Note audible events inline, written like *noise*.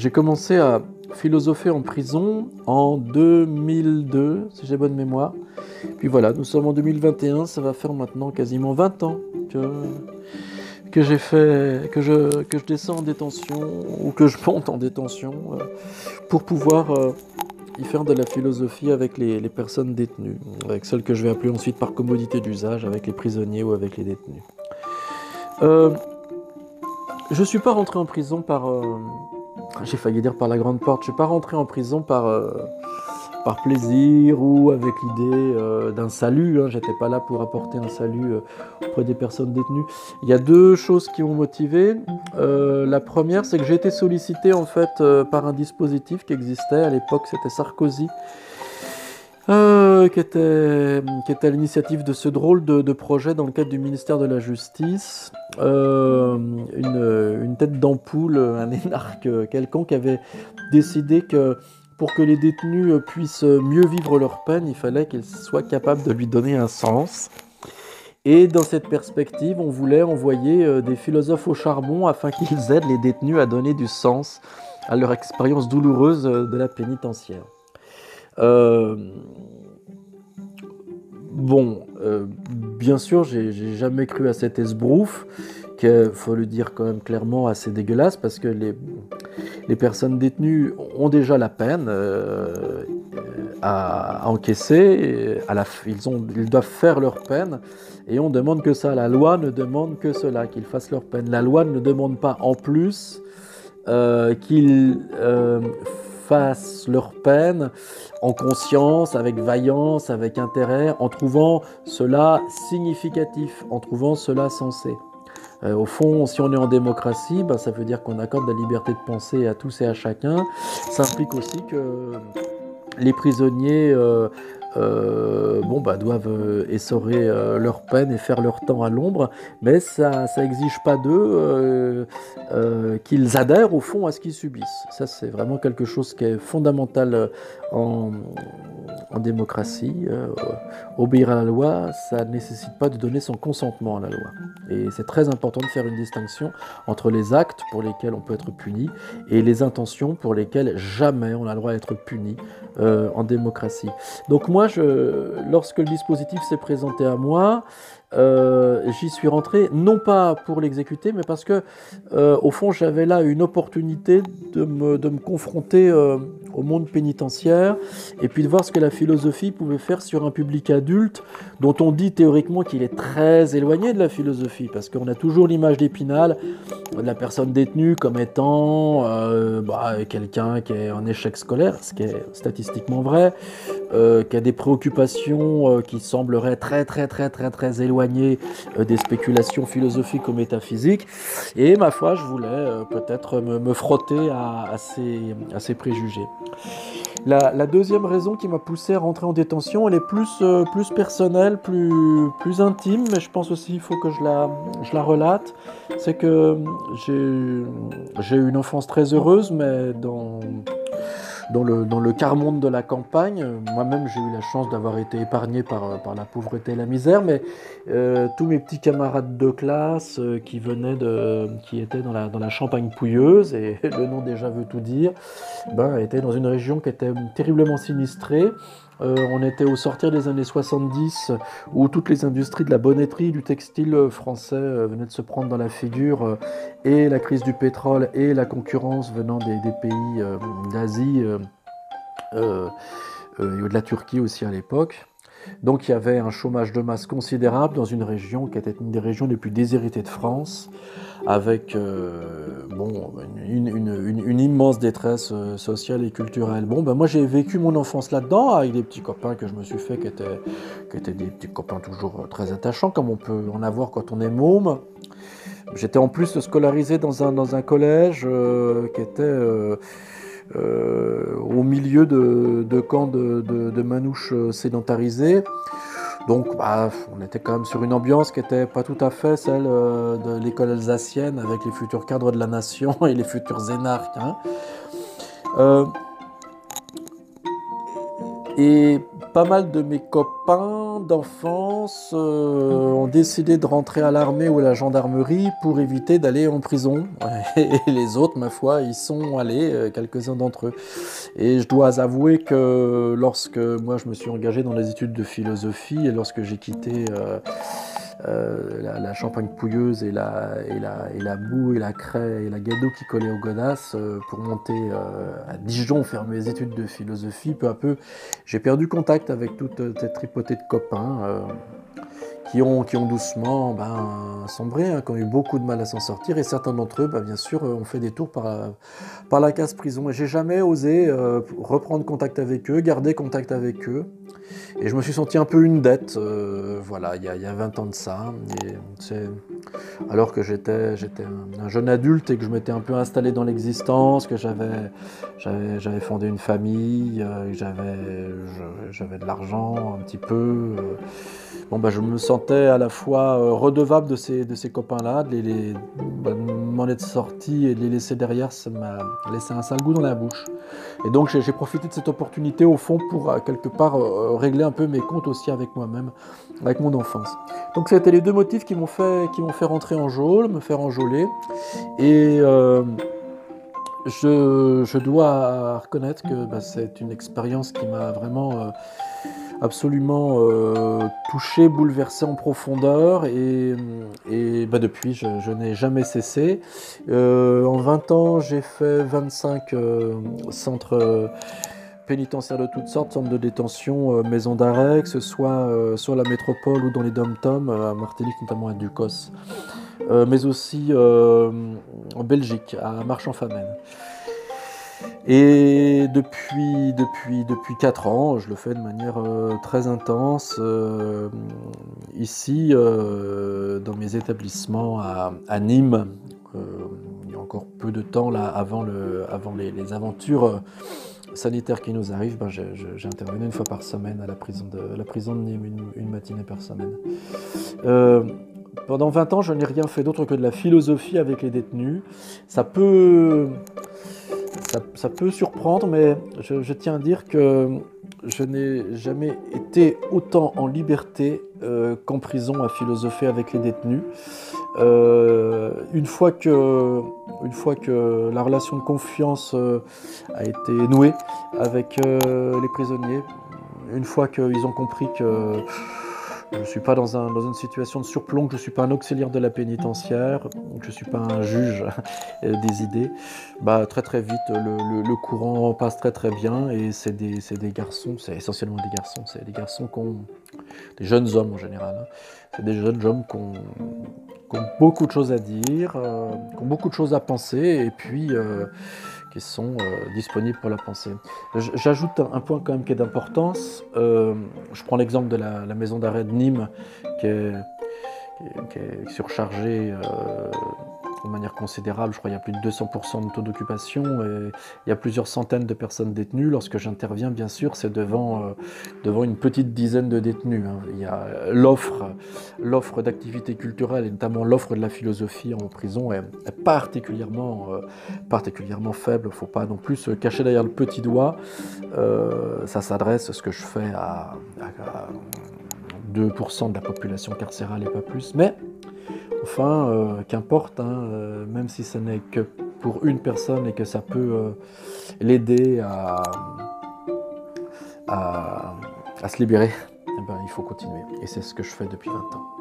j'ai commencé à philosopher en prison en 2002, si j'ai bonne mémoire. Puis voilà, nous sommes en 2021, ça va faire maintenant quasiment 20 ans que, que j'ai fait, que je, que je descends en détention ou que je monte en détention euh, pour pouvoir euh, y faire de la philosophie avec les, personnes détenues, avec celles que je vais appeler ensuite par commodité d'usage, avec les prisonniers ou avec les détenus. Euh, je ne suis pas rentré en prison par... j'ai failli dire par la grande porte, je ne suis pas rentré en prison par par plaisir ou avec l'idée euh, d'un salut. Hein. J'étais pas là pour apporter un salut euh, auprès des personnes détenues. Il y a deux choses qui m'ont motivé. Euh, la première, c'est que j'ai été sollicité en fait par un dispositif qui existait à l'époque, c'était Sarkozy. Qui, était, qui était l'initiative de ce drôle de, projet dans le cadre du ministère de la Justice. une, une, tête d'ampoule, un énarque quelconque avait décidé que pour que les détenus euh, puissent euh, mieux vivre leur peine, il fallait qu'ils soient capables de lui donner un sens. Et dans cette perspective, on voulait envoyer euh, des philosophes au charbon afin qu'ils aident les détenus à donner du sens à leur expérience douloureuse de la pénitentiaire. Bon, bien sûr, j'ai jamais cru à cet esbrouf il faut le dire quand même clairement, assez dégueulasse parce que les, les personnes détenues ont déjà la peine euh, à, encaisser, à ils, ont, ils doivent faire leur peine et on demande que ça. La loi ne demande que cela, qu'ils fassent leur peine. La loi ne demande pas en plus euh, qu'ils euh, fassent leur peine en conscience, avec vaillance, avec intérêt, en trouvant cela significatif, en trouvant cela sensé. Euh, au fond, si on est en démocratie, ben, ça veut dire qu'on accorde la liberté de penser à tous et à chacun. Ça implique aussi que les prisonniers euh, euh, bon, bah, doivent euh, essorer euh, leur peine et faire leur temps à l'ombre, mais ça n'exige pas d'eux qu'ils adhèrent au fond à ce qu'ils subissent. Ça, c'est vraiment quelque chose qui est fondamental en, en démocratie. obéir à la loi, ça ne nécessite pas de donner son consentement à la loi. Et c'est très important de faire une distinction entre les actes pour lesquels on peut être puni et les intentions pour lesquelles jamais on a le droit d'être puni en démocratie. Donc moi, lorsque le dispositif s'est présenté à moi, euh, j'y suis rentré, non pas pour l'exécuter, mais parce que, euh, au fond, j'avais là une opportunité de me, de me confronter euh, au monde pénitentiaire et puis de voir ce que la philosophie pouvait faire sur un public adulte dont on dit théoriquement qu'il est très éloigné de la philosophie, parce qu'on a toujours l'image d'Épinal de la personne détenue comme étant bah, quelqu'un qui est en échec scolaire, ce qui est statistiquement vrai, qui a des préoccupations qui sembleraient très très très très très éloignées euh, des spéculations philosophiques ou métaphysiques. Et ma foi, je voulais euh, peut-être me, frotter à, ces, préjugés. La, deuxième raison qui m'a poussé à rentrer en détention, elle est plus, euh, plus personnelle, plus, plus intime, mais je pense aussi qu'il faut que je la, je la relate. C'est que j'ai eu une enfance très heureuse, mais dans dans le, dans le quart monde de la campagne. Moi-même, j'ai eu la chance d'avoir été épargné par, par la pauvreté et la misère, mais euh, tous mes petits camarades de classe euh, qui venaient de, qui étaient dans la, dans la Champagne pouilleuse, et *laughs* le nom déjà veut tout dire, ben, étaient dans une région qui était terriblement sinistrée. Euh, on était au sortir des années 70 où toutes les industries de la bonnetterie, du textile français venaient de se prendre dans la figure et la crise du pétrole et la concurrence venant des, des pays d'Asie euh, euh, et de la Turquie aussi à l'époque. Donc il y avait un chômage de masse considérable dans une région qui était une des régions les plus déshéritées de France, avec euh, bon, une, immense détresse sociale et culturelle. Bon, ben moi j'ai vécu mon enfance là-dedans avec des petits copains que je me suis fait qui étaient, qui étaient des petits copains toujours très attachants, comme on peut en avoir quand on est môme. J'étais en plus scolarisé dans un, dans un collège qui était euh, au milieu de, camps de, manouches euh, sédentarisés. Donc bah, on était quand même sur une ambiance qui n'était pas tout à fait celle euh, de l'école alsacienne avec les futurs cadres de la nation *laughs* et les futurs énarques. Hein. et pas mal de mes copains d'enfance euh, ont décidé de rentrer à l'armée ou à la gendarmerie pour éviter d'aller en prison. *laughs* Et les autres, ma foi, ils sont allés, euh, quelques-uns d'entre eux. Et je dois avouer que lorsque moi je me suis engagé dans les études de philosophie et lorsque j'ai quitté... Euh, euh, la, champagne pouilleuse et la, et, la, et la boue et la craie et la gado qui collait aux godasses euh, pour monter euh, à Dijon faire mes études de philosophie. Peu à peu, j'ai perdu contact avec toute cette tripotée de copains qui ont, qui ont doucement ben, sombré, hein, qui ont eu beaucoup de mal à s'en sortir, et certains d'entre eux, ben, bien sûr, ont fait des tours par par la case prison. Et j'ai jamais osé reprendre contact avec eux, garder contact avec eux. Et je me suis senti un peu une dette, euh, voilà, il y, a, il y, a, 20 ans de ça. alors que j'étais, un, jeune adulte et que je m'étais un peu installé dans l'existence, que j'avais, fondé une famille, euh, j'avais, de l'argent un petit peu. Euh, bon, bah, je me sentais à la fois redevable de ces, de ces copains-là, de les, bah, m'en être sorti et de les laisser derrière, ça m'a laissé un sale goût dans la bouche. Et donc j'ai, profité de cette opportunité au fond pour quelque part régler un peu mes comptes aussi avec moi-même, avec mon enfance. Donc c'était les deux motifs qui m'ont fait, qui m'ont fait rentrer en geôle, me faire enjôler. Et euh, je, dois reconnaître que bah, c'est une expérience qui m'a vraiment euh, absolument euh, touché, bouleversé en profondeur. Et, bah, depuis, je n'ai jamais cessé. en 20 ans, j'ai fait 25 centres pénitentiaires de toutes sortes, centres de détention, euh, maisons d'arrêt, que ce soit euh, sur la métropole ou dans les dom-toms, euh, à Martinique notamment à Ducos, mais aussi en Belgique, à Marchand-Famenne. Et depuis, depuis, depuis 4 ans, je le fais de manière très intense ici, dans mes établissements à, Nîmes. Encore peu de temps là, avant, le, avant les, aventures sanitaire qui nous arrive, ben j'intervenais une fois par semaine à la prison de, la Nîmes, une, matinée par semaine. Euh, pendant 20 ans, je n'ai rien fait d'autre que de la philosophie avec les détenus. Ça peut, ça, peut surprendre, mais je, tiens à dire que je n'ai jamais été autant en liberté euh, qu'en prison à philosopher avec les détenus. Euh, une, fois que, une fois que la relation de confiance euh, a été nouée avec les prisonniers, une fois qu'ils ont compris que je ne suis pas dans, un, dans, une situation de surplomb, je ne suis pas un auxiliaire de la pénitentiaire, je ne suis pas un juge *laughs* des idées. Bah, très très vite, le, le, courant passe très très bien et c'est des, des, garçons, c'est essentiellement des garçons, c'est des garçons qui ont, des jeunes hommes en général, hein. c'est des jeunes hommes qui ont, beaucoup de choses à dire, euh, qui ont beaucoup de choses à penser et puis... Euh, qui sont euh, disponibles pour la pensée. J'ajoute un, point quand même qui est d'importance. Euh, je prends l'exemple de la, maison d'arrêt de Nîmes qui est, surchargée euh, de manière considérable. Je crois qu'il y a plus de 200% de taux d'occupation et il y a plusieurs centaines de personnes détenues. Lorsque j'interviens, bien sûr, c'est devant, euh, devant une petite dizaine de détenus. Hein. Il y a l'offre, l'offre d'activités culturelles et notamment l'offre de la philosophie en prison est, particulièrement, euh, particulièrement faible. Il ne faut pas non plus se cacher derrière le petit doigt. Euh, ça s'adresse, ce que je fais, à, à 2% de la population carcérale et pas plus. Mais Enfin, euh, qu'importe, hein, euh, même si ce n'est que pour une personne et que ça peut euh, l'aider à, à, se libérer, eh ben, il faut continuer. Et c'est ce que je fais depuis 20 ans.